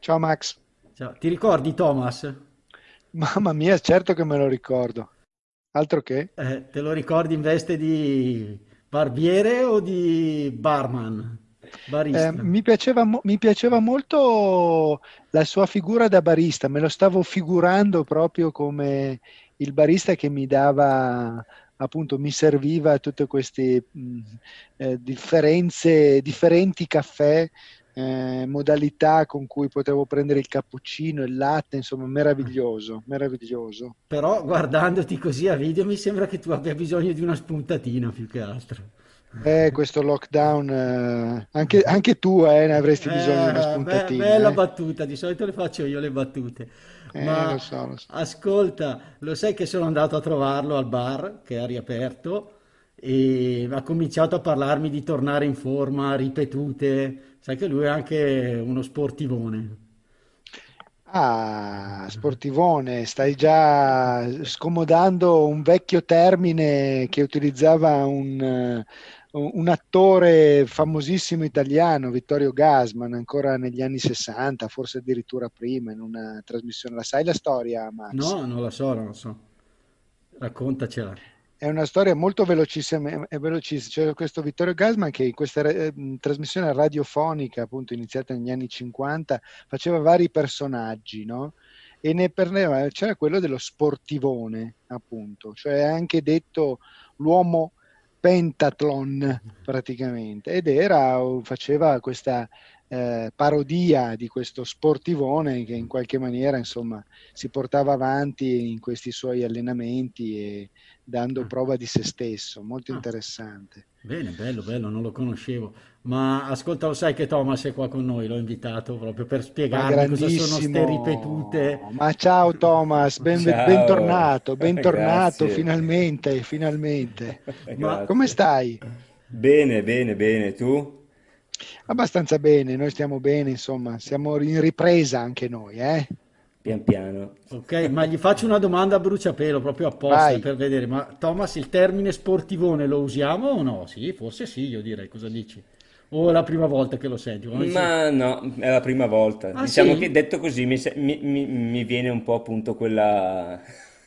Ciao Max. Ciao. Ti ricordi Thomas? Mamma mia, certo che me lo ricordo. Altro che? Eh, te lo ricordi in veste di barbiere o di barman? Barista. Eh, mi piaceva, mi piaceva molto la sua figura da barista, me lo stavo figurando proprio come il barista che mi dava, appunto, mi serviva tutte queste mh, eh, differenze, differenti caffè eh, modalità con cui potevo prendere il cappuccino, il latte, insomma, meraviglioso, meraviglioso. Però guardandoti così a video mi sembra che tu abbia bisogno di una spuntatina più che altro. Eh, questo lockdown, eh, anche, anche, tu eh, ne avresti bisogno di una Eh, spuntatina. be- bella eh. battuta, di solito le faccio io le battute. Eh, Ma lo so, lo so. ascolta, lo sai che sono andato a trovarlo al bar che ha riaperto e ha cominciato a parlarmi di tornare in forma, ripetute. Sai che lui è anche uno sportivone. Ah, sportivone, stai già scomodando un vecchio termine che utilizzava un, eh, un attore famosissimo italiano, Vittorio Gassman, ancora negli anni 60, forse addirittura prima, in una trasmissione. La sai la storia, Max? No, non la so, non la so. Raccontacela. È una storia molto velocissima, velocissima. C'è questo Vittorio Gassman che in questa eh, trasmissione radiofonica, appunto iniziata negli anni 50, faceva vari personaggi, no? E ne prendeva, c'era quello dello sportivone, appunto, cioè anche detto l'uomo pentathlon praticamente, ed era, faceva questa eh, parodia di questo sportivone che in qualche maniera, insomma, si portava avanti in questi suoi allenamenti e dando prova di se stesso, molto Ah. interessante. Bene, bello, bello, non lo conoscevo. Ma ascolta, lo sai che Thomas è qua con noi, l'ho invitato proprio per spiegarmi cosa sono ste grandissimo! ripetute. Ma ciao Thomas, ben- Ciao. bentornato, bentornato, Grazie. finalmente, finalmente. Ma-. Come stai? Bene, bene, bene. Tu? Abbastanza bene, noi stiamo bene, insomma, siamo in ripresa anche noi, eh? Pian piano. Ok, ma gli faccio una domanda a bruciapelo proprio apposta Vai. per vedere. Ma Thomas, il termine sportivone lo usiamo o no? Sì, forse sì, io direi. Cosa dici? O è la prima volta che lo senti? Quando dici- Ma no, è la prima volta. Ah, Diciamo sì? che detto così mi- mi- mi viene un po' appunto quella...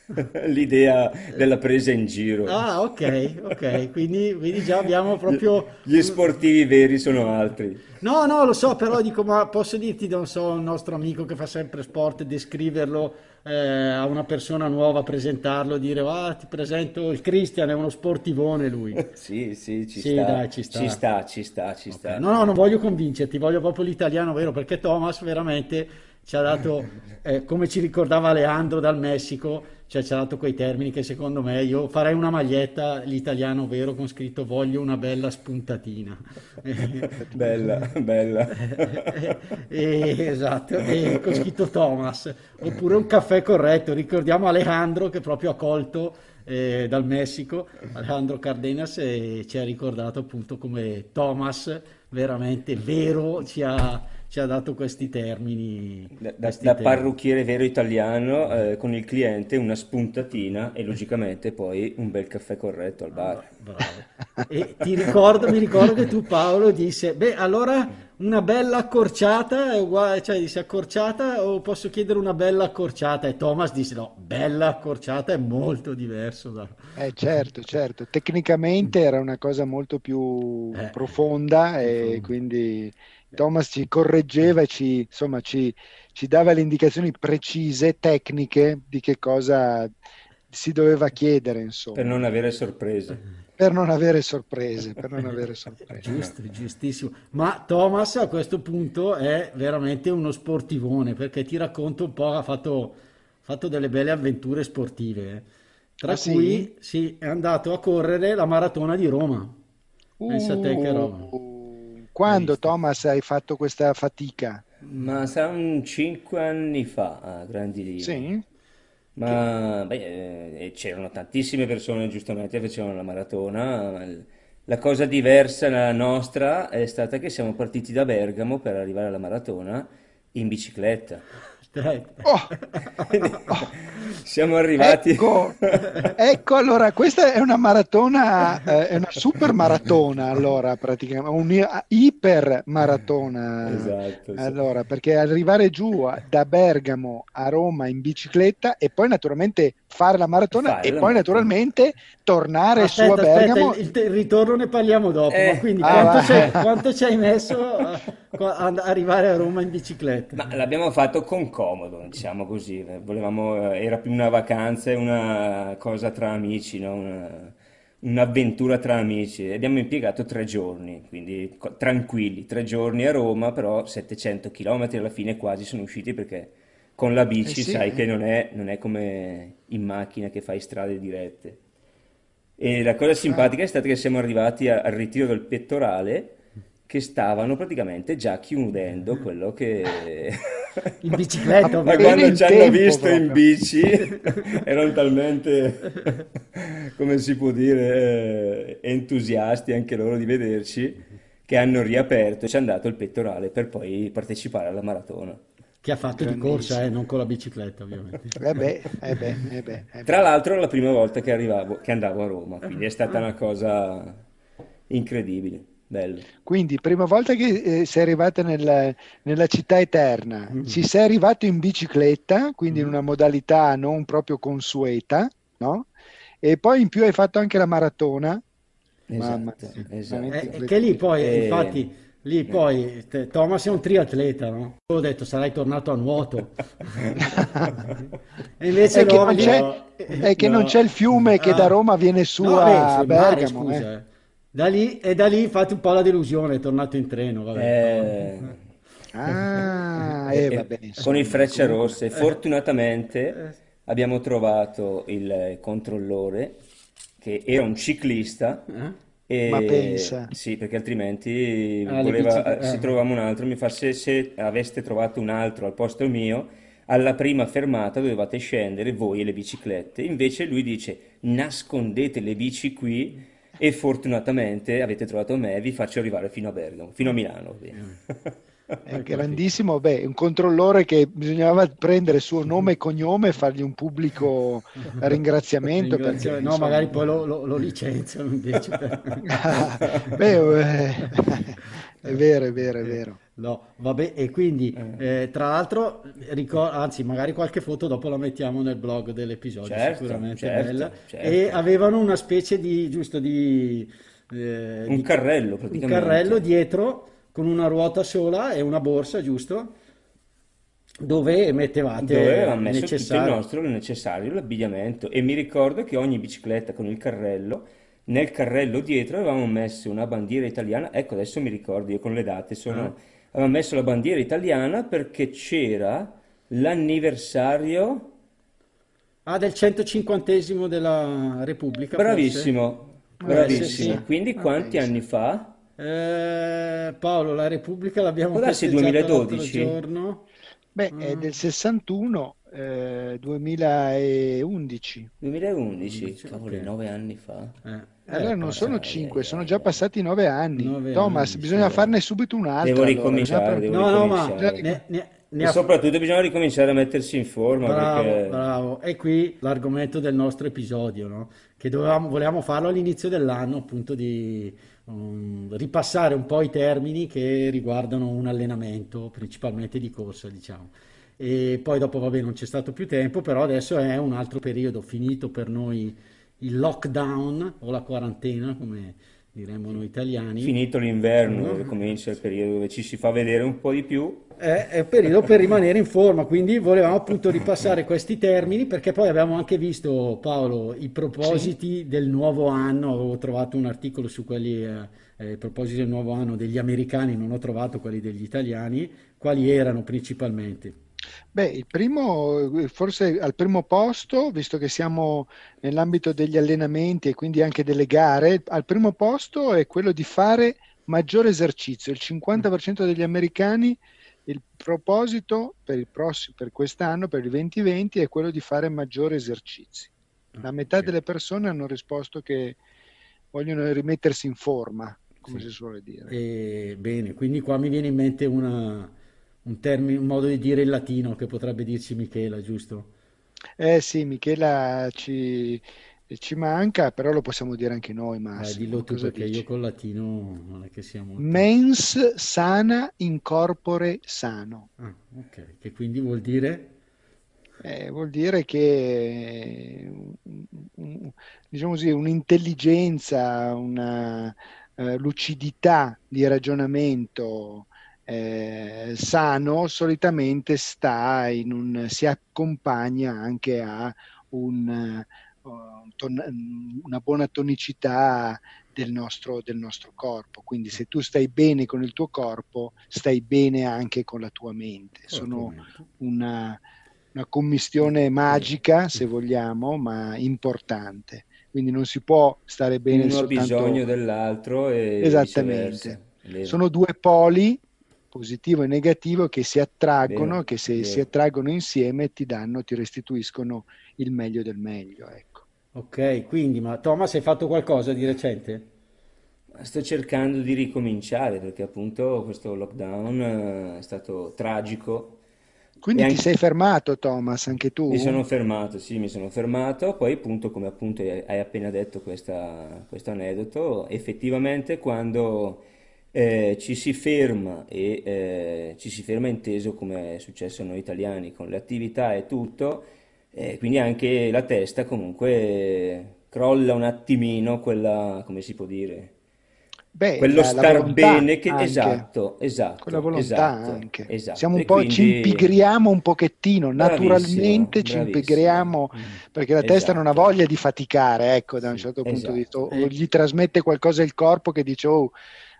l'idea della presa in giro. Ah, ok, ok, quindi, quindi già abbiamo proprio... Gli sportivi veri sono altri. No, no, lo so, però dico, ma posso dirti, non so, un nostro amico che fa sempre sport, descriverlo eh, a una persona nuova, presentarlo, dire, ah, ti presento il Christian, è uno sportivone lui. Sì, sì, ci Sì, sta. dai, ci sta. Ci sta, ci sta, ci Ok, sta. No, no, non voglio convincerti, voglio proprio l'italiano vero, perché Thomas veramente ci ha dato, eh, come ci ricordava Leandro dal Messico, cioè ci ha dato quei termini che secondo me io farei una maglietta, l'italiano vero, con scritto voglio una bella spuntatina. Bella, bella. E- esatto, e con scritto Thomas, oppure un caffè corretto. Ricordiamo Alejandro che proprio ha colto eh, dal Messico, Alejandro Cardenas, e ci ha ricordato appunto come Thomas, veramente vero, ci ha, ci ha dato questi termini. Da, da- questi da termini. parrucchiere vero italiano, eh, con il cliente una spuntatina e logicamente poi un bel caffè corretto al bar. Bravo. E ti ricordo, mi ricordo che tu Paolo disse, beh allora una bella accorciata è uguale, cioè disse accorciata o posso chiedere una bella accorciata? E Thomas disse no, bella accorciata è molto diverso da... Eh, certo, certo, tecnicamente era una cosa molto più Eh, profonda e profonda. quindi Thomas ci correggeva e ci, insomma, ci, ci dava le indicazioni precise, tecniche di che cosa si doveva chiedere, insomma, Per non avere sorprese. per non avere sorprese, per non avere sorprese. Giusto, giustissimo. Ma Thomas a questo punto è veramente uno sportivone perché ti racconto un po', ha fatto, fatto delle belle avventure sportive, eh. Tra Ah, sì? cui sì, è andato a correre la maratona di Roma. Pensa a te che roba. Quando? Thomas hai fatto questa fatica? Ma saranno cinque anni fa, a grandi linee. Sì? Ma beh, eh, c'erano tantissime persone giustamente che facevano la maratona. La cosa diversa nella nostra è stata che siamo partiti da Bergamo per arrivare alla maratona in bicicletta. Dai. Oh, Siamo arrivati. ecco, ecco allora, questa è una maratona, eh, è una super maratona, allora praticamente, un iper maratona. Esatto, sì. Allora, perché arrivare giù a- da Bergamo a Roma in bicicletta e poi naturalmente fare la maratona Fare e la poi maratona. naturalmente tornare su a Aspetta, aspetta, Bergamo. il, il- il ritorno ne parliamo dopo, Eh, ma quindi ah, quanto, ci hai, messo a, ad arrivare a Roma in bicicletta? Ma l'abbiamo fatto con comodo, diciamo così. Volevamo, eh, era più una vacanza e una cosa tra amici, no? Una- un'avventura tra amici. Abbiamo impiegato tre giorni, quindi tranquilli, tre giorni a Roma, però 700 km alla fine quasi sono usciti perché con la bici Eh sì, sai eh. che non è, non è come in macchina che fai strade dirette. E la cosa simpatica è stata che siamo arrivati a- al ritiro del pettorale che stavano praticamente già chiudendo quello che... In bicicletta, Ma quando in ci hanno tempo visto in proprio. bici erano talmente, come si può dire, eh, entusiasti anche loro di vederci che hanno riaperto e ci hanno dato il pettorale per poi partecipare alla maratona. Che ha fatto di corsa, eh, non con la bicicletta, ovviamente. Eh beh, eh beh, eh beh, eh beh. Tra l'altro è la prima volta che arrivavo, che andavo a Roma, quindi è stata una cosa incredibile, bello. Quindi, prima volta che eh, sei arrivata nella, nella città eterna, Mm. ci sei arrivato in bicicletta, quindi in una modalità non proprio consueta, no? E poi in più hai fatto anche la maratona. Esatto, esatto. Eh, che lì poi, Eh, infatti, lì poi te- Thomas è un triatleta, no? Ho detto sarai tornato a nuoto. E invece È che no, non lì- c'è, è che non no. c'è il fiume che Ah. da Roma viene su No, a beh, sul mare, Bergamo. scusa, eh. eh. Da lì, e da lì infatti un po' la delusione, è tornato in treno, vabbè. Eh, Ah, E- eh, e vabbè, con il Frecce comunque- Rosse. Fortunatamente abbiamo trovato il controllore che era un ciclista Eh? e Ma pensa. sì, perché altrimenti Ah, le voleva, se eh. trovavamo un altro, mi fa se, se aveste trovato un altro al posto mio, alla prima fermata dovevate scendere voi e le biciclette. Invece lui dice nascondete le bici qui e fortunatamente avete trovato me e vi faccio arrivare fino a Bergamo, fino a Milano. È grandissimo, beh, un controllore che bisognava prendere il suo nome e cognome e fargli un pubblico ringraziamento perché, no, insomma- magari poi lo, lo- lo licenziano invece. Beh, eh, è vero, è vero, è vero. No, vabbè, e quindi eh, tra l'altro, ricor- anzi, magari qualche foto dopo la mettiamo nel blog dell'episodio, Certo, sicuramente certo, bella. certo. E avevano una specie di, giusto, di, eh, Un di- carrello un praticamente. carrello dietro con una ruota sola e una borsa, giusto? Dove mettevate dove aveva il messo tutto il necessario. nostro il necessario, l'abbigliamento e mi ricordo che ogni bicicletta con il carrello, nel carrello dietro avevamo messo una bandiera italiana, ecco adesso mi ricordo, io con le date sono, avevamo messo la bandiera italiana perché c'era l'anniversario, Ah, del 150esimo della Repubblica, forse? bravissimo, Eh, bravissimo, sì, sì. quindi Ah, quanti pensa. anni fa? Eh, Paolo, la Repubblica l'abbiamo festeggiata 2012? l'altro giorno. Beh, Mm. è del 61, eh, 2011. 2011, cavolo, ok. nove anni fa. Eh, Allora eh, non passa- sono ai, 5, ai, sono già passati 9 anni. Nove Thomas, anni, bisogna sì. farne subito un altro. Devo allora, ricominciare, devo No, no, ma ricominciare. ne, ne- ne E ha soprattutto bisogna ricominciare a mettersi in forma Bravo, perché... bravo. E qui l'argomento del nostro episodio, no? Che dovevamo, volevamo farlo all'inizio dell'anno, appunto di um, ripassare un po' i termini che riguardano un allenamento, principalmente di corsa, diciamo. E poi dopo, vabbè, non c'è stato più tempo, però adesso è un altro periodo finito per noi il lockdown o la quarantena, come diremmo noi italiani. Finito l'inverno, Mm. dove comincia il periodo dove ci si fa vedere un po' di più, È, è un periodo per rimanere in forma, quindi volevamo appunto ripassare questi termini perché poi abbiamo anche visto, Paolo, i propositi del nuovo anno, avevo trovato un articolo su quelli, eh, eh, i propositi del nuovo anno degli americani, non ho trovato quelli degli italiani, quali erano principalmente? Beh, il primo, forse al primo posto, visto che siamo nell'ambito degli allenamenti e quindi anche delle gare, al primo posto è quello di fare maggiore esercizio. Il 50% degli americani Il proposito per, il prossimo, per quest'anno, per il 2020, è quello di fare maggiori esercizi. La metà delle persone hanno risposto che vogliono rimettersi in forma, come sì. si suole dire. E, bene, quindi qua mi viene in mente una, un, termine, un modo di dire in latino che potrebbe dirci Michela, giusto? Eh sì, Michela ci, ci manca, però lo possiamo dire anche noi, Massimo. Eh, dillo tu Cosa perché dici? io col latino non è che sia molto... Mens sana in corpore sano. Ah, ok, che quindi vuol dire? Eh, vuol dire che diciamo così, un'intelligenza, una uh, lucidità di ragionamento eh, sano solitamente sta in un, si accompagna anche a un, una buona tonicità del nostro, del nostro, corpo. Quindi se tu stai bene con il tuo corpo, stai bene anche con la tua mente. Sono una, una commistione magica, se vogliamo, ma importante. Quindi non si può stare bene Uno soltanto... ha bisogno dell'altro e Esattamente. Sono due poli positivo e negativo che si attraggono, vero, che se vero. si attraggono insieme ti danno, ti restituiscono il meglio del meglio. Ecco. Ok, quindi, ma Thomas, hai fatto qualcosa di recente? Sto cercando di ricominciare perché appunto questo lockdown eh, è stato tragico. Quindi e ti sei fermato, Thomas, anche tu? Mi sono fermato, sì, mi sono fermato. Poi, appunto, come appunto hai appena detto questa, questo aneddoto, effettivamente quando eh, ci si ferma e eh, ci si ferma inteso come è successo a noi italiani con le attività e tutto, e quindi anche la testa comunque crolla un attimino quella, come si può dire, Beh, quello la, star la bene che anche. esatto, esatto, quella volontà esatto, anche. Esatto. Siamo un po' quindi... ci impigriamo un pochettino, naturalmente ci bravissimo. impigriamo mm. perché la testa non ha esatto. voglia di faticare, ecco, da un certo punto di vista, o esatto. gli trasmette qualcosa il corpo che dice "Oh,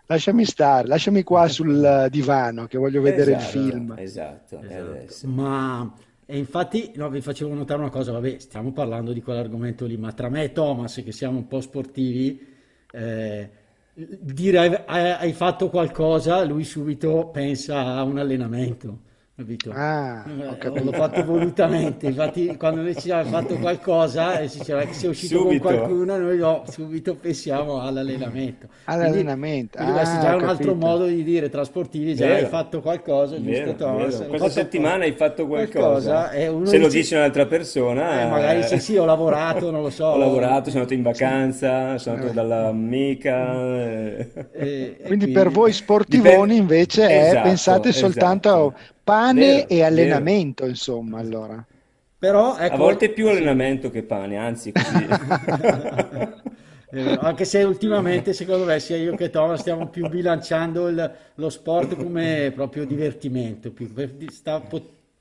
lasciami stare, lasciami qua sul divano che voglio vedere il esatto, film". Esatto, esatto. Ma e infatti no, vi facevo notare una cosa, vabbè, stiamo parlando di quell'argomento lì, ma tra me e Thomas, che siamo un po' sportivi, eh, dire hai, hai fatto qualcosa, lui subito pensa a un allenamento capito? Ah, eh, l'ho fatto volutamente, infatti quando noi ci abbiamo fatto qualcosa e si diceva che sei uscito subito. con qualcuno, noi no, subito pensiamo all'allenamento. All'allenamento, quindi, quindi ah, già un altro modo di dire tra sportivi, già vero. hai fatto qualcosa, vero, giusto Thomas? Vero. Questa settimana hai fatto qualcosa, qualcosa se lo dice un'altra persona... Eh, magari sì, sì, ho lavorato, non lo so. ho lavorato, sono andato in vacanza, sono andato dall'amica... Eh. Quindi, quindi, per voi sportivoni dipende... invece è, esatto, pensate soltanto esatto. a pane vero, e allenamento, vero. insomma, allora. Però, ecco... A volte più allenamento che pane, anzi così. eh, anche se ultimamente secondo me sia io che Thomas stiamo più bilanciando il, lo sport come proprio divertimento, più, sta,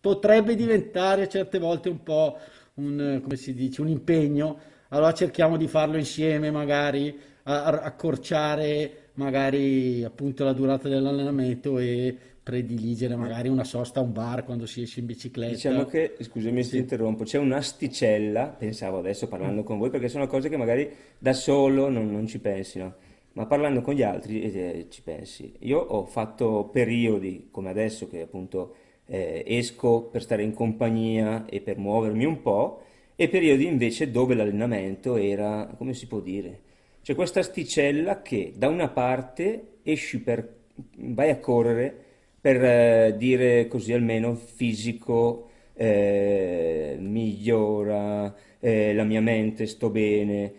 potrebbe diventare certe volte un po' un, come si dice, un impegno, allora cerchiamo di farlo insieme magari, a, a accorciare magari appunto la durata dell'allenamento e prediligere magari una sosta a un bar quando si esce in bicicletta. Diciamo che, scusami se sì. interrompo, c'è un'asticella, pensavo adesso parlando con voi, perché sono cose che magari da solo non, non ci pensi, no? ma parlando con gli altri eh, ci pensi. Io ho fatto periodi come adesso che appunto eh, esco per stare in compagnia e per muovermi un po', e periodi invece dove l'allenamento era, come si può dire, c'è questa asticella che da una parte esci per, vai a correre per eh, dire così almeno fisico eh, migliora, eh, la mia mente sto bene,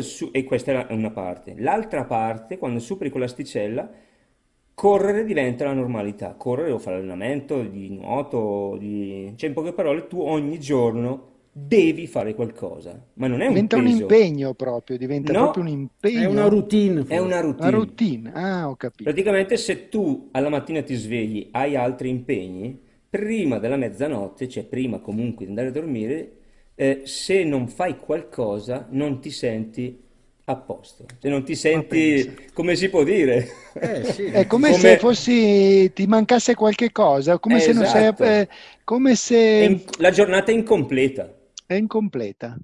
su- e questa è una parte. L'altra parte, quando superi quell'asticella, correre diventa la normalità, correre o fare allenamento di nuoto, di... cioè in poche parole tu ogni giorno devi fare qualcosa, ma non è un diventa peso. un impegno proprio, diventa no, proprio un impegno. È una routine. È una routine. Una routine, ah ho capito. Praticamente se tu alla mattina ti svegli, hai altri impegni, prima della mezzanotte, cioè prima comunque di andare a dormire, eh, se non fai qualcosa non ti senti a posto, se non ti senti, come si può dire? Eh, sì. È come, come, se fossi, ti mancasse qualche cosa, come eh, se esatto. non sei, eh, come se... La giornata è incompleta è incompleta.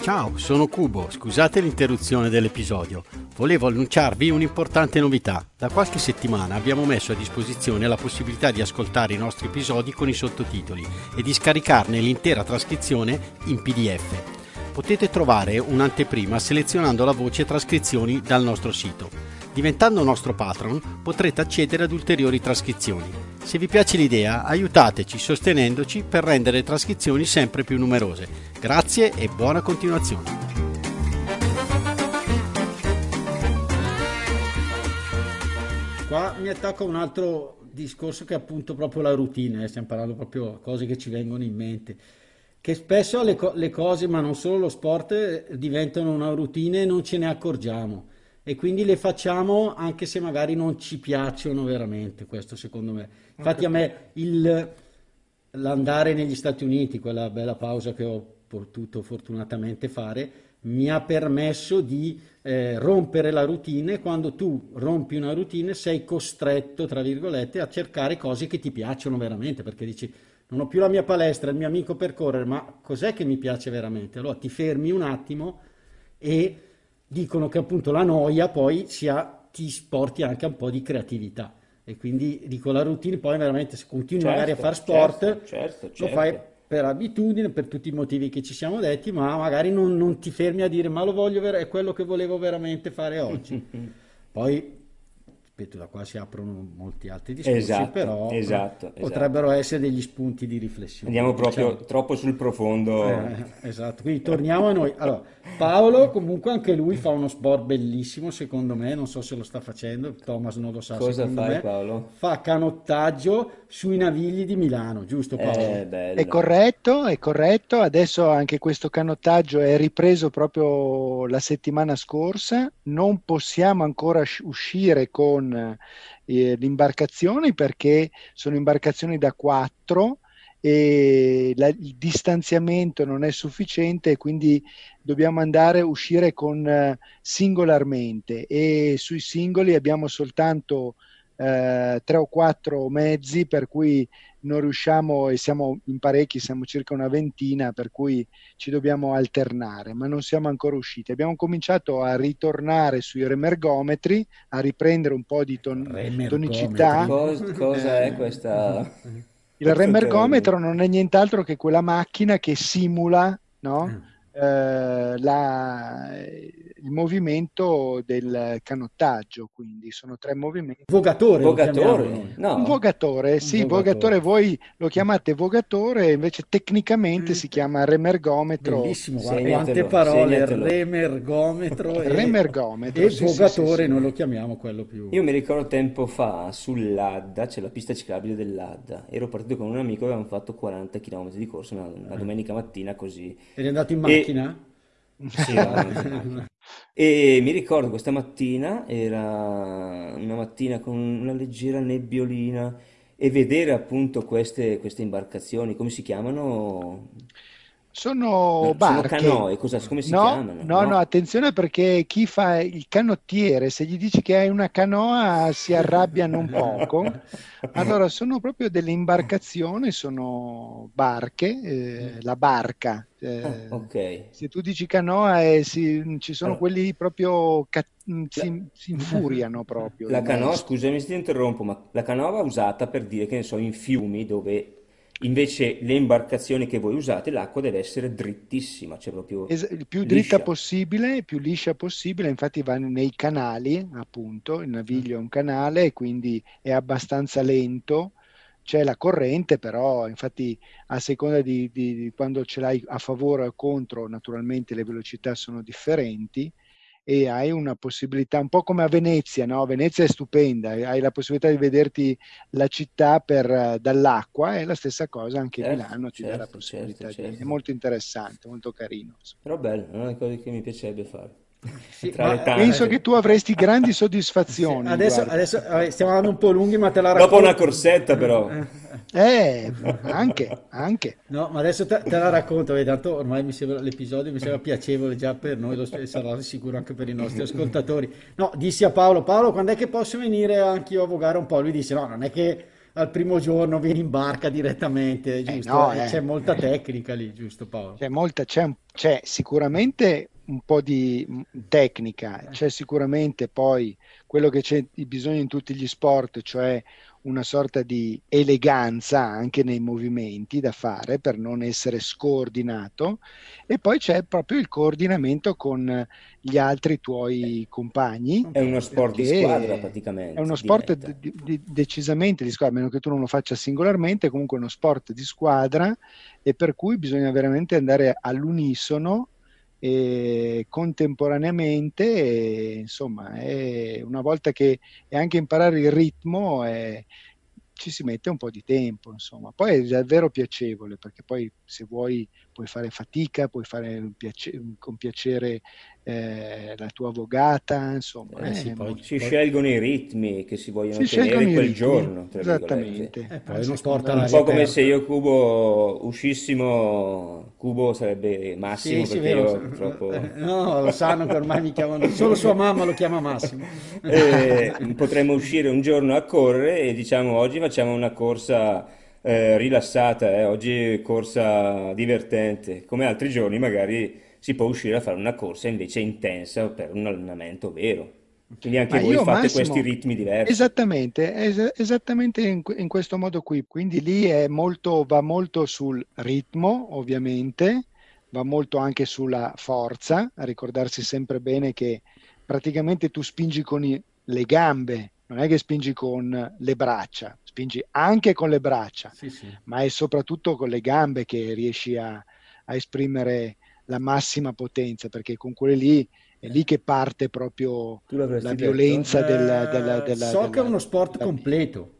Ciao, sono Cubo, scusate l'interruzione dell'episodio. volevo annunciarvi un'importante novità. Da qualche settimana abbiamo messo a disposizione la possibilità di ascoltare i nostri episodi con i sottotitoli e di scaricarne l'intera trascrizione in PDF. Potete trovare un'anteprima selezionando la voce trascrizioni dal nostro sito. Diventando nostro patron potrete accedere ad ulteriori trascrizioni. Se vi piace l'idea, aiutateci sostenendoci per rendere le trascrizioni sempre più numerose. Grazie e buona continuazione. Qua mi attacco a un altro discorso che è appunto proprio la routine, eh, stiamo parlando proprio di cose che ci vengono in mente, che spesso le, co- le cose, ma non solo lo sport, eh, diventano una routine e non ce ne accorgiamo e quindi le facciamo anche se magari non ci piacciono veramente, questo secondo me. Infatti a me il, l'andare negli Stati Uniti, quella bella pausa che ho potuto fortunatamente fare, mi ha permesso di eh, rompere la routine. Quando tu rompi una routine sei costretto, tra virgolette, a cercare cose che ti piacciono veramente, perché dici non ho più la mia palestra, il mio amico per correre, ma cos'è che mi piace veramente? Allora ti fermi un attimo e dicono che appunto la noia poi sia, ti sporti anche un po' di creatività. E quindi dico la routine, poi veramente se continui certo, magari a fare sport, certo, certo, lo certo. fai per abitudine, per tutti i motivi che ci siamo detti, ma magari non, non ti fermi a dire ma lo voglio, ver- è quello che volevo veramente fare oggi. Poi ripeto, da qua si aprono molti altri discorsi, Esatto, però esatto, potrebbero essere degli spunti di riflessione. Andiamo proprio diciamo. troppo sul profondo. Eh, esatto, quindi torniamo a noi. Allora, Paolo comunque anche lui fa uno sport bellissimo secondo me, non so se lo sta facendo, Thomas non lo sa Cosa fai me. Paolo? Fa canottaggio sui navigli di Milano, giusto Paolo? Eh. È corretto, è corretto. Adesso anche questo canottaggio è ripreso proprio la settimana scorsa. Non possiamo ancora sci- uscire con eh, le imbarcazioni perché sono imbarcazioni da quattro e la- il distanziamento non è sufficiente quindi dobbiamo andare a uscire con eh, singolarmente. E sui singoli abbiamo soltanto eh, tre o quattro mezzi per cui non riusciamo e siamo in parecchi, siamo circa una ventina, per cui ci dobbiamo alternare, ma non siamo ancora usciti. Abbiamo cominciato a ritornare sui remergometri, a riprendere un po' di ton- tonicità. Cos- cosa è questa? Il remergometro non è nient'altro che quella macchina che simula no? Mm. eh, la- il movimento del canottaggio, quindi sono tre movimenti. Vogatore, Vogatore? No. Un vogatore, sì, vogatore. vogatore. voi lo chiamate vogatore, invece tecnicamente si chiama remergometro. Bellissimo, guarda Segnatelo, quante parole, segnatelo. remergometro e, Remergometro, e sì, vogatore, sì, sì. noi lo chiamiamo quello più... Io mi ricordo tempo fa sull'Adda, c'è la pista ciclabile dell'Adda. Ero partito con un amico e avevamo fatto 40 km di corsa una, una domenica mattina così. Eri andato in E- macchina? Sì, e mi ricordo questa mattina, era una mattina con una leggera nebbiolina e vedere appunto queste, queste imbarcazioni, come si chiamano? Sono Sono barche. canoe, cosa, come si No, chiamano? no, no, attenzione perché chi fa il canottiere, se gli dici che hai una canoa, si arrabbiano un poco. Allora, sono proprio delle imbarcazioni, sono barche, eh, la barca. eh, Ah, ok. Se tu dici canoa, eh, si- ci sono Allora. quelli proprio ca- mm, si, si infuriano proprio. La canoa, scusami se ti interrompo, ma la canoa va usata per dire che ne so, in fiumi dove invece le imbarcazioni che voi usate, l'acqua deve essere drittissima, cioè proprio Es- il più dritta liscia. possibile, più liscia possibile, infatti va nei canali, appunto, il naviglio è un canale e quindi è abbastanza lento, c'è la corrente, però infatti a seconda di, di- di quando ce l'hai a favore o contro, naturalmente le velocità sono differenti e hai una possibilità, un po' come a Venezia, no? Venezia è stupenda, hai la possibilità di vederti la città per, eh, dall'acqua e la stessa cosa anche Certo, Milano ti dà la certo, possibilità certo, di... certo. È molto interessante, molto carino. Però bello, è una delle cose che mi piacerebbe fare. Sì, Tra ma- le tante. Penso che tu avresti grandi soddisfazioni. Adesso, guarda. adesso eh, stiamo andando un po' lunghi, ma te la Dopo racconto. una corsetta però. Eh, anche, anche. No, ma adesso te, te la racconto, vedi, tanto ormai mi sembra, l'episodio mi sembra piacevole già per noi, lo sarà sicuro anche per i nostri ascoltatori. No, dissi a Paolo, Paolo, quando è che posso venire anch'io a vogare un po'? Lui disse, no, non è che al primo giorno vieni in barca direttamente, giusto? no, Eh, eh. C'è molta tecnica lì, giusto Paolo? C'è molta, c'è, c'è sicuramente un po' di tecnica, c'è sicuramente poi quello che c'è bisogno in tutti gli sport, cioè una sorta di eleganza anche nei movimenti da fare per non essere scordinato e poi c'è proprio il coordinamento con gli altri tuoi compagni. È uno sport di squadra praticamente. È uno sport di, di, decisamente di squadra, a meno che tu non lo faccia singolarmente, comunque è uno sport di squadra e per cui bisogna veramente andare all'unisono e contemporaneamente e, insomma è una volta che e anche imparare il ritmo è, ci si mette un po' di tempo insomma. Poi è davvero piacevole perché poi se vuoi puoi fare fatica puoi fare piace- con piacere eh, la tua vogata, insomma. Eh, eh, sì, poi, si poi... scelgono i ritmi che si vogliono si tenere quel ritmi, giorno. Esattamente. Eh, poi non porta un po' come se io Cubo uscissimo, Cubo sarebbe Massimo sì, perché sì, io purtroppo... Eh, no, lo sanno che ormai mi chiamano, solo sua mamma lo chiama Massimo. Eh, potremmo uscire un giorno a correre e diciamo oggi facciamo una corsa... Eh, rilassata, eh. oggi corsa divertente, come altri giorni magari si può uscire a fare una corsa invece intensa per un allenamento vero. Quindi anche Ma voi fate Massimo, questi ritmi diversi. Esattamente, es- esattamente in, in, questo modo qui. Quindi lì molto, va molto sul ritmo, ovviamente, va molto anche sulla forza, a ricordarsi sempre bene che praticamente tu spingi con le gambe, non è che spingi con le braccia, spingi anche con le braccia, sì, sì. ma è soprattutto con le gambe che riesci a, a esprimere la massima potenza, perché con quelle lì è lì che parte proprio la violenza del, della, della, So della, che è uno sport completo.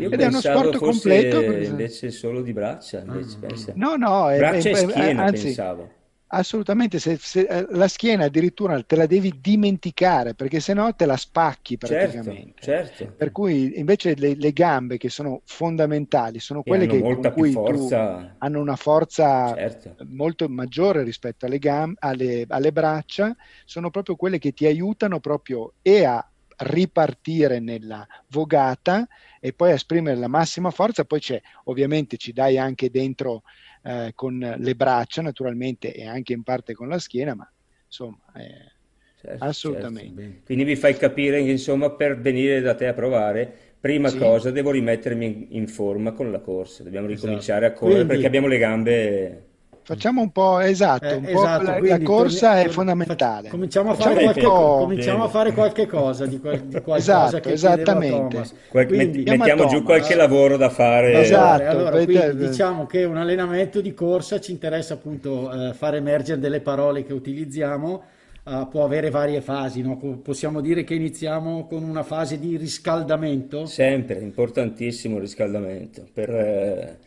Io Ed è uno sport completo invece solo di braccia, invece, ah, no, no, braccia è, e schiena anzi, pensavo. Assolutamente, se, se, eh, la schiena addirittura te la devi dimenticare perché se no te la spacchi certo, praticamente. Certo, certo. Per cui invece le, le, gambe che sono fondamentali sono quelle che con cui forza... hanno una forza certo. molto maggiore rispetto alle, gambe, alle, alle braccia, sono proprio quelle che ti aiutano proprio e a ripartire nella vogata e poi a esprimere la massima forza, poi c'è ovviamente ci dai anche dentro eh, con le braccia naturalmente e anche in parte con la schiena, ma insomma... Eh, certo, assolutamente. Certo. Quindi vi fai capire che insomma per venire da te a provare prima sì. cosa devo rimettermi in, in, forma con la corsa, dobbiamo esatto. ricominciare esatto. a correre Quindi, perché abbiamo le gambe Facciamo un po' esatto, eh, un esatto, po la, la, corsa torni, è fondamentale. Cominciamo, a fare, qualche, cominciamo a fare qualche cosa di, quel, di esatto, esattamente. Quindi, mettiamo giù qualche lavoro da fare. Esatto, allora, quindi, diciamo che un allenamento di corsa ci interessa appunto eh, far emergere delle parole che utilizziamo. Uh, può avere varie fasi, no? possiamo dire che iniziamo con una fase di riscaldamento? Sempre, importantissimo il riscaldamento. Per, eh,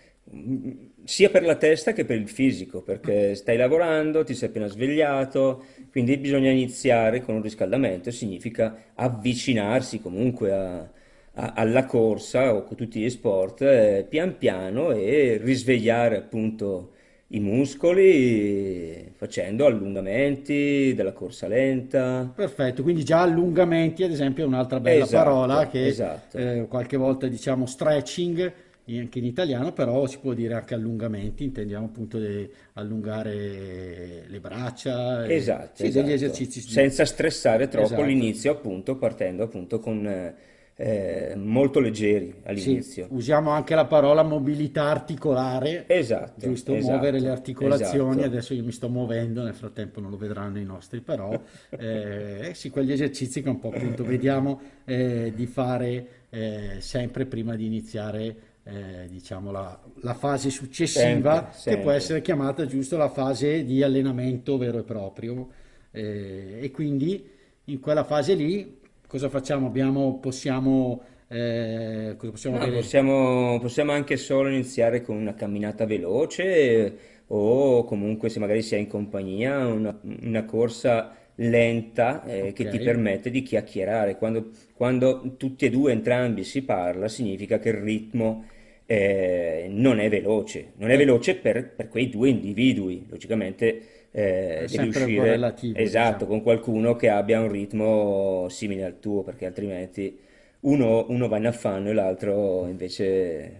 sia per la testa che per il fisico, perché stai lavorando, ti sei appena svegliato, quindi bisogna iniziare con un riscaldamento, significa avvicinarsi comunque a, a, alla corsa o con tutti gli sport eh, pian piano e risvegliare appunto i muscoli facendo allungamenti della corsa lenta. Perfetto, quindi già allungamenti ad esempio è un'altra bella esatto, parola che esatto. eh, qualche volta diciamo stretching anche in italiano, però si può dire anche allungamenti, intendiamo appunto di allungare le braccia, esatto, sì, esatto. degli esercizi senza stressare troppo esatto. l'inizio, appunto partendo appunto con eh, molto leggeri all'inizio. Sì, usiamo anche la parola mobilità articolare, esatto, giusto esatto, muovere le articolazioni, esatto. adesso io mi sto muovendo, nel frattempo non lo vedranno i nostri, però eh, sì, quegli esercizi che un po' appunto vediamo eh, di fare eh, sempre prima di iniziare eh, diciamo la, la, fase successiva sempre, sempre. che può essere chiamata giusto la fase di allenamento vero e proprio eh, e quindi in quella fase lì cosa facciamo? Abbiamo, possiamo, eh, cosa possiamo, no, possiamo, possiamo, anche solo iniziare con una camminata veloce o comunque se magari si è in compagnia una, una corsa lenta eh, okay. che ti permette di chiacchierare. Quando, quando, tutti e due, entrambi si parla, significa che il ritmo eh, non è veloce, non è veloce per, per quei due individui, logicamente eh, devi uscire esatto, diciamo. con qualcuno che abbia un ritmo simile al tuo, perché altrimenti uno, uno va in affanno e l'altro invece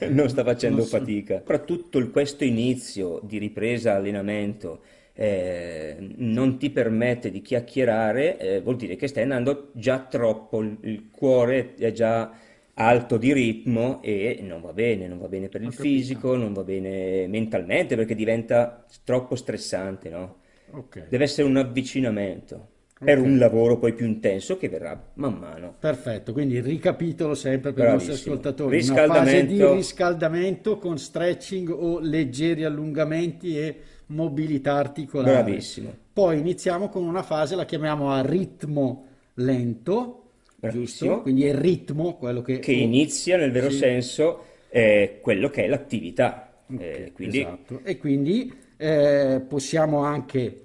eh, non sta facendo non so. fatica. Soprattutto questo inizio di ripresa allenamento eh, non ti permette di chiacchierare, eh, vuol dire che stai andando già troppo, il, il cuore è già alto di ritmo e non va bene, non va bene per il fisico, non va bene mentalmente perché diventa troppo stressante, no? Ok. Deve essere un avvicinamento per un lavoro poi più intenso che verrà man mano. Perfetto, quindi ricapitolo sempre per i nostri Bravissimo. ascoltatori, una fase di Riscaldamento. riscaldamento con stretching o leggeri allungamenti e mobilità articolare. Bravissimo. Poi iniziamo con una fase, la chiamiamo a ritmo lento, Giusto? Quindi è il ritmo quello che... Che inizia nel vero Sì. senso eh, quello che è l'attività. Ok, Eh, quindi esatto. E quindi eh, possiamo anche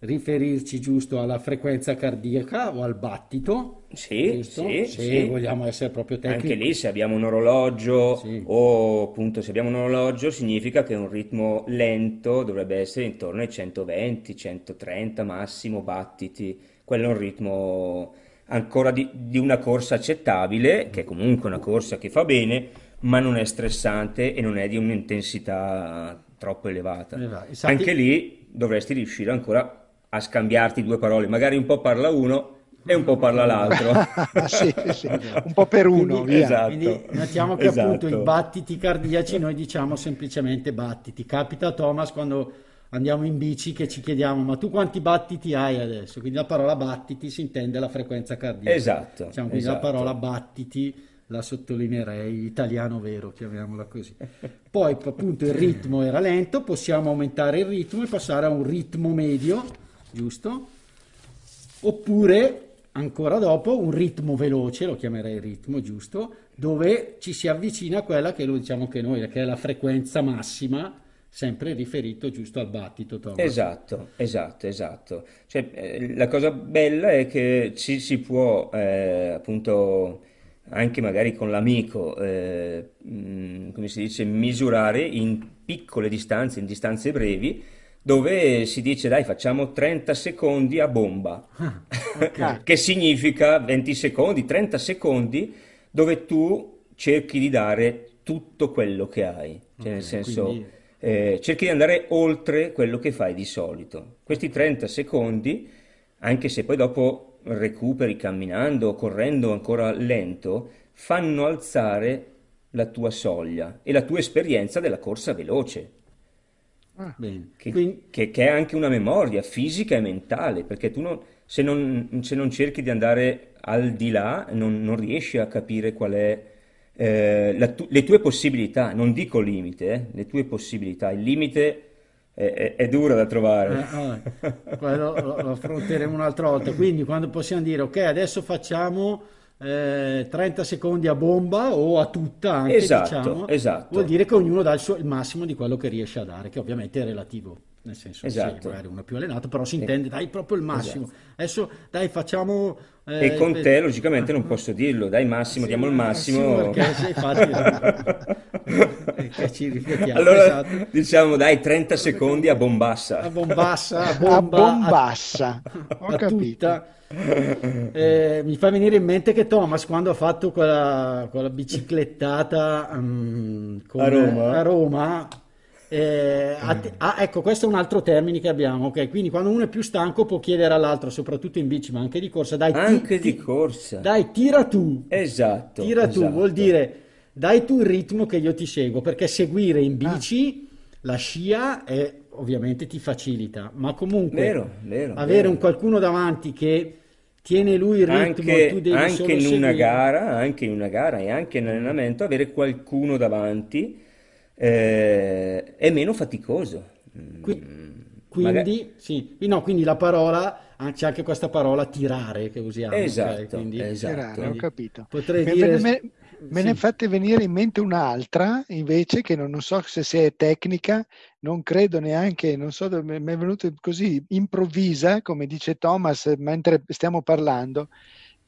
riferirci giusto alla frequenza cardiaca o al battito, sì, sì, Se sì. vogliamo essere proprio tecnici. Anche lì se abbiamo un orologio Sì. o appunto se abbiamo un orologio significa che un ritmo lento dovrebbe essere intorno ai 120, 130 massimo battiti. Quello è un ritmo ancora di, di una corsa accettabile, che è comunque una corsa che fa bene, ma non è stressante e non è di un'intensità troppo elevata. Esatto. Anche lì dovresti riuscire ancora a scambiarti due parole, magari un po' parla uno e un po' parla l'altro. sì, sì. Un po' per uno, Quindi- via. Esatto. Quindi notiamo che appunto Esatto. i battiti cardiaci noi diciamo semplicemente battiti. Capita a Thomas quando andiamo in bici che ci chiediamo ma tu quanti battiti hai adesso? Quindi la parola battiti si intende la frequenza cardiaca. Esatto, Diciamo, quindi la esatto. parola battiti la sottolineerei, italiano vero, chiamiamola così. Poi appunto il ritmo era lento, possiamo aumentare il ritmo e passare a un ritmo medio, giusto? Oppure ancora dopo un ritmo veloce, lo chiamerei ritmo, giusto? Dove ci si avvicina a quella che lo diciamo che noi, che è la frequenza massima, sempre riferito giusto al battito, Thomas. Esatto, esatto, esatto. Cioè, eh, la cosa bella è che ci si può eh, appunto anche magari con l'amico, eh, mh, come si dice, misurare in piccole distanze, in distanze brevi, dove si dice dai facciamo 30 secondi a bomba, ok. che significa 20 secondi, 30 secondi dove tu cerchi di dare tutto quello che hai, cioè nel Ok, senso quindi- eh, cerchi di andare oltre quello che fai di solito. Questi 30 secondi, anche se poi dopo recuperi camminando o correndo ancora lento, fanno alzare la tua soglia e la tua esperienza della corsa veloce, Bene. che, Quindi- che- che è anche una memoria fisica e mentale, perché tu non- se, non, se non cerchi di andare al di là, non, non riesci a capire qual è eh, tu- le tue possibilità, non dico limite, eh, le tue possibilità. Il limite è, è- è duro da trovare. Eh, quello lo, lo affronteremo un'altra volta. Quindi quando possiamo dire ok, adesso facciamo eh, 30 secondi a bomba o a tutta anche, Esatto, diciamo, esatto. vuol dire che ognuno dà il, suo- il massimo di quello che riesce a dare, che ovviamente è relativo. Nel senso, sì, Esatto. magari uno più allenato, però si intende, dai proprio il massimo. Adesso, dai, facciamo... eh, E con per- te, logicamente, non posso dirlo. Dai, Massimo, Sì, diamo il ma- massimo. sì, perché sì, infatti, che ci riflettiamo, Allora, esatto. diciamo, dai, 30 secondi a A bombassa. bombassa, a A bomba, bombassa. Ho a capito. tutta. Eh, mi fa venire in mente che Thomas quando ha fatto quella, quella biciclettata mm, con- A Roma? a Roma, eh, ha- ha- ecco questo è un altro termine che abbiamo ok? quindi quando uno è più stanco può chiedere all'altro soprattutto in bici ma anche di corsa dai, ti- Anche di ti- corsa. dai tira tu Esatto. tira tu esatto. vuol dire dai tu il ritmo che io ti seguo perché seguire in bici la scia è, ovviamente ti facilita ma comunque Vero, vero, avere vero. un qualcuno davanti che tiene lui il ritmo e tu Anche, devi anche solo in una seguire. gara, anche in una gara e anche in allenamento, avere qualcuno davanti eh, è meno faticoso. Mm, Qui- magari- quindi sì no, quindi la parola ah, c'è anche questa parola tirare che usiamo ok? Esatto, Quindi- esatto. Tirare, ho capito. potrei Me, dire me- me- sì. ne fate venire in mente un'altra invece che non, non so se sia tecnica, non credo neanche, non so, mi è venuto così improvvisa, come dice Thomas mentre stiamo parlando,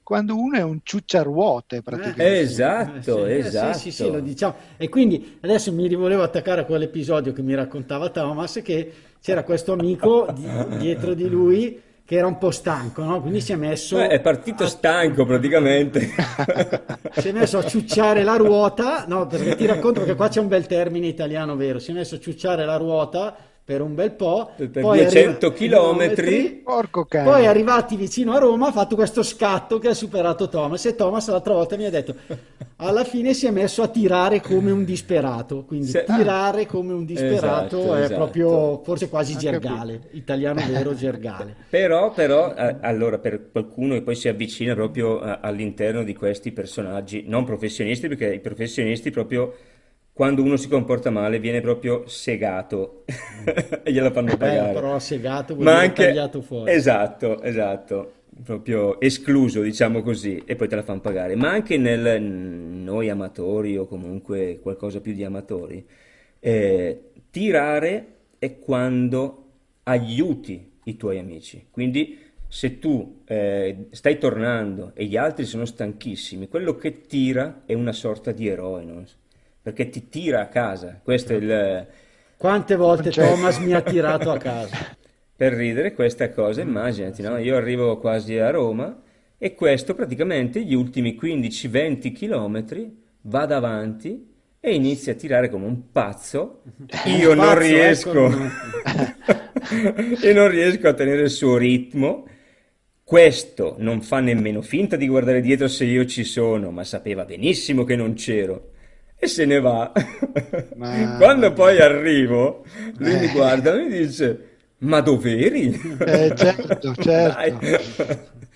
quando uno è un ciucciaruote praticamente. Esatto, Eh, sì, eh, esatto. Sì, sì, sì, lo diciamo. E quindi adesso mi rivolevo attaccare a quell'episodio che mi raccontava Thomas, che c'era questo amico di- dietro di lui che era un po' stanco, no? Quindi si è messo, Beh, è partito stanco praticamente. si è messo a ciucciare la ruota, no? Perché ti racconto che qua c'è un bel termine italiano vero, si è messo a ciucciare la ruota per un bel po', per poi 200 arriva- chilometri. Porco cane. poi arrivati vicino a Roma ha fatto questo scatto che ha superato Thomas e Thomas l'altra volta mi ha detto alla fine si è messo a tirare come un disperato, quindi Se- tirare come un disperato Esatto, è esatto. proprio forse quasi Ha gergale, italiano vero gergale. Però, però, eh, allora, per qualcuno che poi si avvicina proprio a- all'interno di questi personaggi, non professionisti, perché i professionisti proprio, quando uno si comporta male, viene proprio segato e gliela fanno Beh, pagare. però segato vuol Ma dire anche, tagliato fuori. esatto, esatto, proprio escluso, diciamo così, e poi te la fanno pagare. Ma anche nel noi amatori o comunque qualcosa più di amatori, eh, tirare è quando aiuti i tuoi amici. Quindi se tu eh, stai tornando e gli altri sono stanchissimi, quello che tira è una sorta di eroe, no? Perché ti tira a casa. Questo è il... Quante volte Concetto. Thomas mi ha tirato a casa? Per ridere questa cosa, immaginati, no? Io arrivo quasi a Roma e questo praticamente gli ultimi 15-20 chilometri va davanti e inizia a tirare come un pazzo. Io non Pazzo, riesco, ecco. e non riesco a tenere il suo ritmo. Questo non fa nemmeno finta di guardare dietro se io ci sono, ma sapeva benissimo che non c'ero. E se ne va. Ma- Quando poi arrivo, lui mi Eh. guarda e mi dice: Ma dov'eri? Eh, certo, certo. Dai.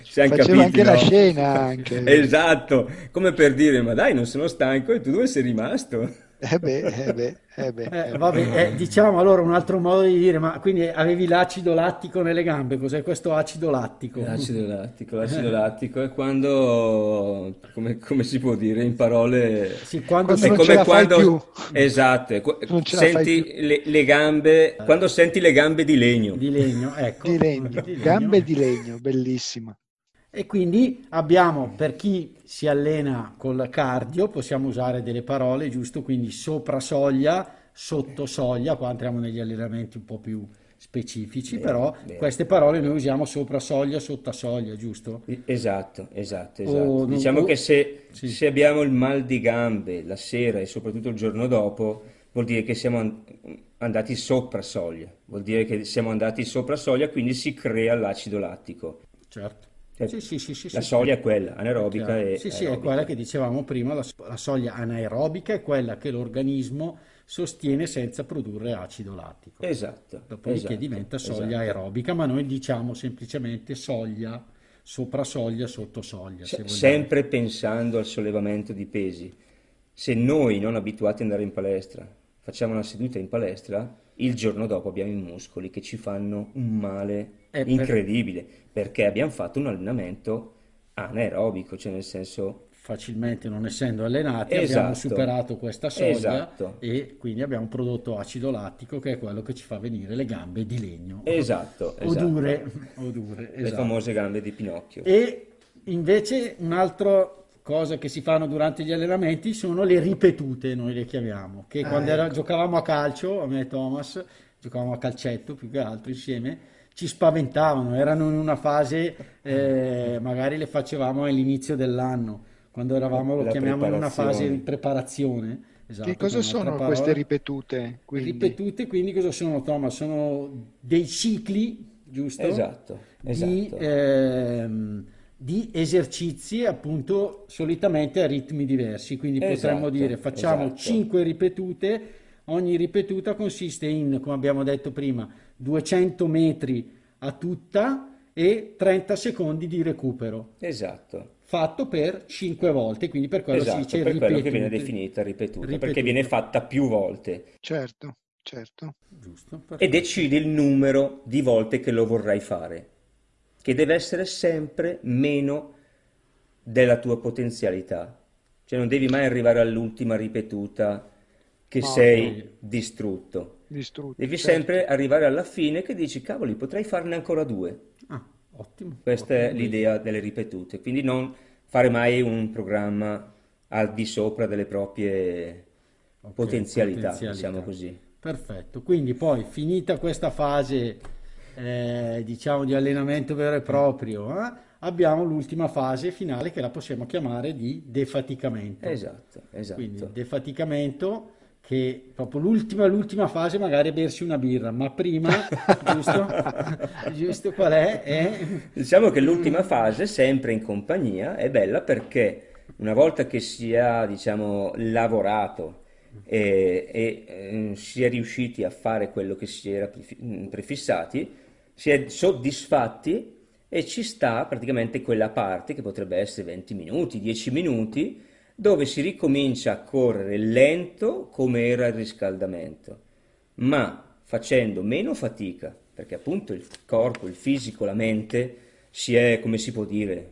Siamo Faceva capiti, anche la no? scena, anche. Esatto, come per dire: Ma dai, non sono stanco e tu dove sei rimasto? Eh beh, eh beh, eh beh, Eh, vabbè, diciamo allora un altro modo di dire, ma quindi avevi l'acido lattico nelle gambe, cos'è questo acido lattico? L'acido lattico, l'acido lattico è quando, come, come si può dire in parole, Sì, quando Quando è si- non ce la fai più. esatto, senti più. le, le gambe, quando senti le gambe di legno. di legno, ecco, Di legno, di legno. gambe di legno, bellissimo. E quindi abbiamo per chi si allena col cardio, possiamo usare delle parole, giusto? Quindi sopra soglia, sotto soglia, qua entriamo negli allenamenti un po' più specifici, Bene, però bene. queste parole noi usiamo sopra soglia, sotto soglia, giusto? Esatto, esatto, O esatto. non- Diciamo o- che se, sì. se abbiamo il mal di gambe la sera e soprattutto il giorno dopo, vuol dire che siamo an- andati sopra soglia, vuol dire che siamo andati sopra soglia, quindi si crea l'acido lattico. Certo. Cioè, Sì, sì, sì, La soglia è quella, anaerobica e Sì, sì, è quella che dicevamo prima, la, la soglia anaerobica è quella che l'organismo sostiene senza produrre acido lattico. Esatto, Dopodiché esatto, diventa soglia esatto. aerobica, ma noi diciamo semplicemente soglia, sopra soglia, sotto soglia. Se- sempre pensando al sollevamento di pesi. Se noi non abituati ad andare in palestra facciamo una seduta in palestra, il giorno dopo abbiamo i muscoli che ci fanno un male Eh, per- incredibile perché abbiamo fatto un allenamento anaerobico, cioè nel senso Facilmente non essendo allenati abbiamo Esatto. superato questa soglia Esatto. e quindi abbiamo prodotto acido lattico che è quello che ci fa venire le gambe di legno. esatto, O esatto. dure, o dure, le esatto. famose gambe di Pinocchio. E invece un'altra cosa che si fanno durante gli allenamenti sono le ripetute, noi le chiamiamo, che Ah, quando era- ecco. giocavamo a calcio, a me e Thomas, giocavamo a calcetto più che altro insieme, ci spaventavano, erano in una fase, eh, magari le facevamo all'inizio dell'anno, quando eravamo, lo La chiamiamo in una fase di preparazione. Esatto, Che cosa sono parola. queste ripetute? Quindi? Ripetute, quindi cosa sono, Thomas? Sono dei cicli, giusto? Esatto, di, esatto. ehm, di esercizi appunto solitamente a ritmi diversi. Quindi potremmo Esatto, dire facciamo esatto. 5 ripetute, ogni ripetuta consiste in, come abbiamo detto prima, 200 metri a tutta e 30 secondi di recupero. Esatto. Fatto per 5 volte, quindi per quello si Esatto, dice per quello che viene ripetute. definita ripetuta, Ripetuta. perché viene fatta più volte Certo, certo. Giusto, e decidi il numero di volte che lo vorrai fare, che deve essere sempre meno della tua potenzialità. Cioè non devi mai arrivare all'ultima ripetuta che No, sei no. distrutto. Distrutti. Devi certo. sempre arrivare alla fine che dici, cavoli, potrei farne ancora due. Ah, ottimo. Questa è ottimo. l'idea delle ripetute, quindi non fare mai un programma al di sopra delle proprie Ok, potenzialità, potenzialità. diciamo così. Perfetto, quindi poi finita questa fase eh, diciamo di allenamento vero e proprio, eh, abbiamo l'ultima fase finale che la possiamo chiamare di defaticamento. Esatto, esatto. Quindi defaticamento che proprio l'ultima, l'ultima fase magari è bersi una birra, ma prima, giusto? giusto qual è? è? Diciamo che l'ultima fase, sempre in compagnia, è bella perché una volta che si ha, diciamo, lavorato e, e eh, si è riusciti a fare quello che si era prefissati, si è soddisfatti e ci sta praticamente quella parte che potrebbe essere 20 minuti, 10 minuti, dove si ricomincia a correre lento come era il riscaldamento, ma facendo meno fatica, perché appunto il corpo, il fisico, la mente si è, come si può dire,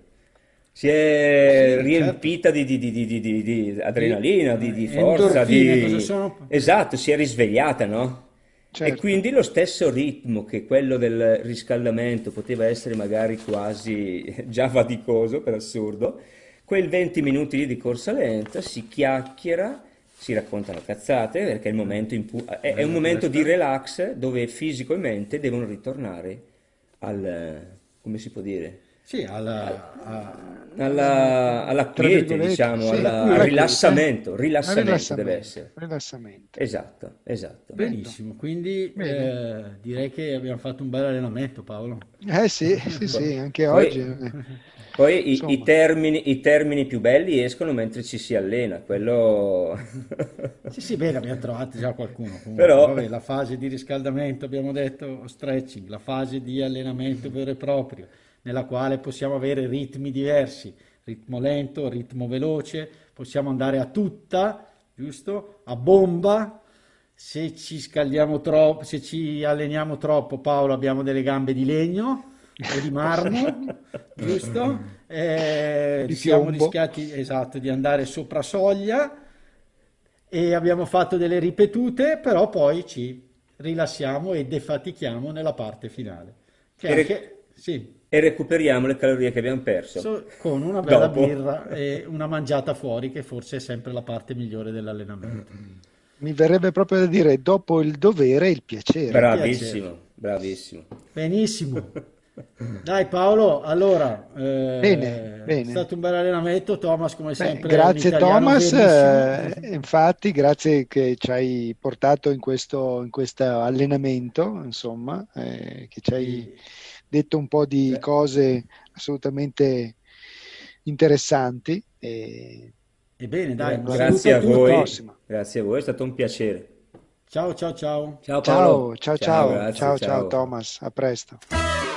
si è sì, riempita certo. di, di, di, di, adrenalina, di, forza, di... Esatto, si è risvegliata, no? Certo. E quindi lo stesso ritmo che quello del riscaldamento poteva essere magari quasi già faticoso, per assurdo, quei 20 minuti lì di corsa lenta si chiacchiera, si raccontano cazzate, perché è, il momento pu- è, è un momento di relax dove fisico e mente devono ritornare al, come si può dire, sì, alla, a, alla, alla quiete, diciamo, sì, alla, al rilassamento, rilassamento, rilassamento deve essere. Rilassamento. Esatto, esatto. Benissimo, quindi eh, direi che abbiamo fatto un bel allenamento Paolo. Eh sì, sì, sì, anche poi, oggi. Poi i, i, termini, i, termini, più belli escono mentre ci si allena, quello... sì, sì, bene, abbiamo trovato già qualcuno. Comunque, Però... Vabbè, la fase di riscaldamento, abbiamo detto, stretching, la fase di allenamento vero e proprio nella quale possiamo avere ritmi diversi, ritmo lento, ritmo veloce, possiamo andare a tutta, giusto? A bomba. Se ci scaldiamo troppo, se ci alleniamo troppo, Paolo, abbiamo delle gambe di legno o di marmo, giusto? Eh, di siamo rischiati esatto, di andare sopra soglia e abbiamo fatto delle ripetute, però poi ci rilassiamo e defatichiamo nella parte finale. Che anche, sì e recuperiamo le calorie che abbiamo perso. So, con una bella Dopo. birra e una mangiata fuori, che forse è sempre la parte migliore dell'allenamento. Mi verrebbe proprio da dire dopo il dovere il piacere. Bravissimo, il piacere. bravissimo. Benissimo. Dai Paolo, allora eh, bene, bene. è stato un bel allenamento, Thomas come sempre. Beh, grazie Thomas, eh, infatti grazie che ci hai portato in questo in allenamento, insomma, eh, che ci hai... Detto un po' di cose assolutamente interessanti. E... Ebbene, dai, grazie a voi. Grazie a voi, è stato un piacere. Ciao, ciao, ciao. Ciao, Paolo. ciao, ciao, ciao, grazie, ciao, ciao, ciao, Thomas, a presto.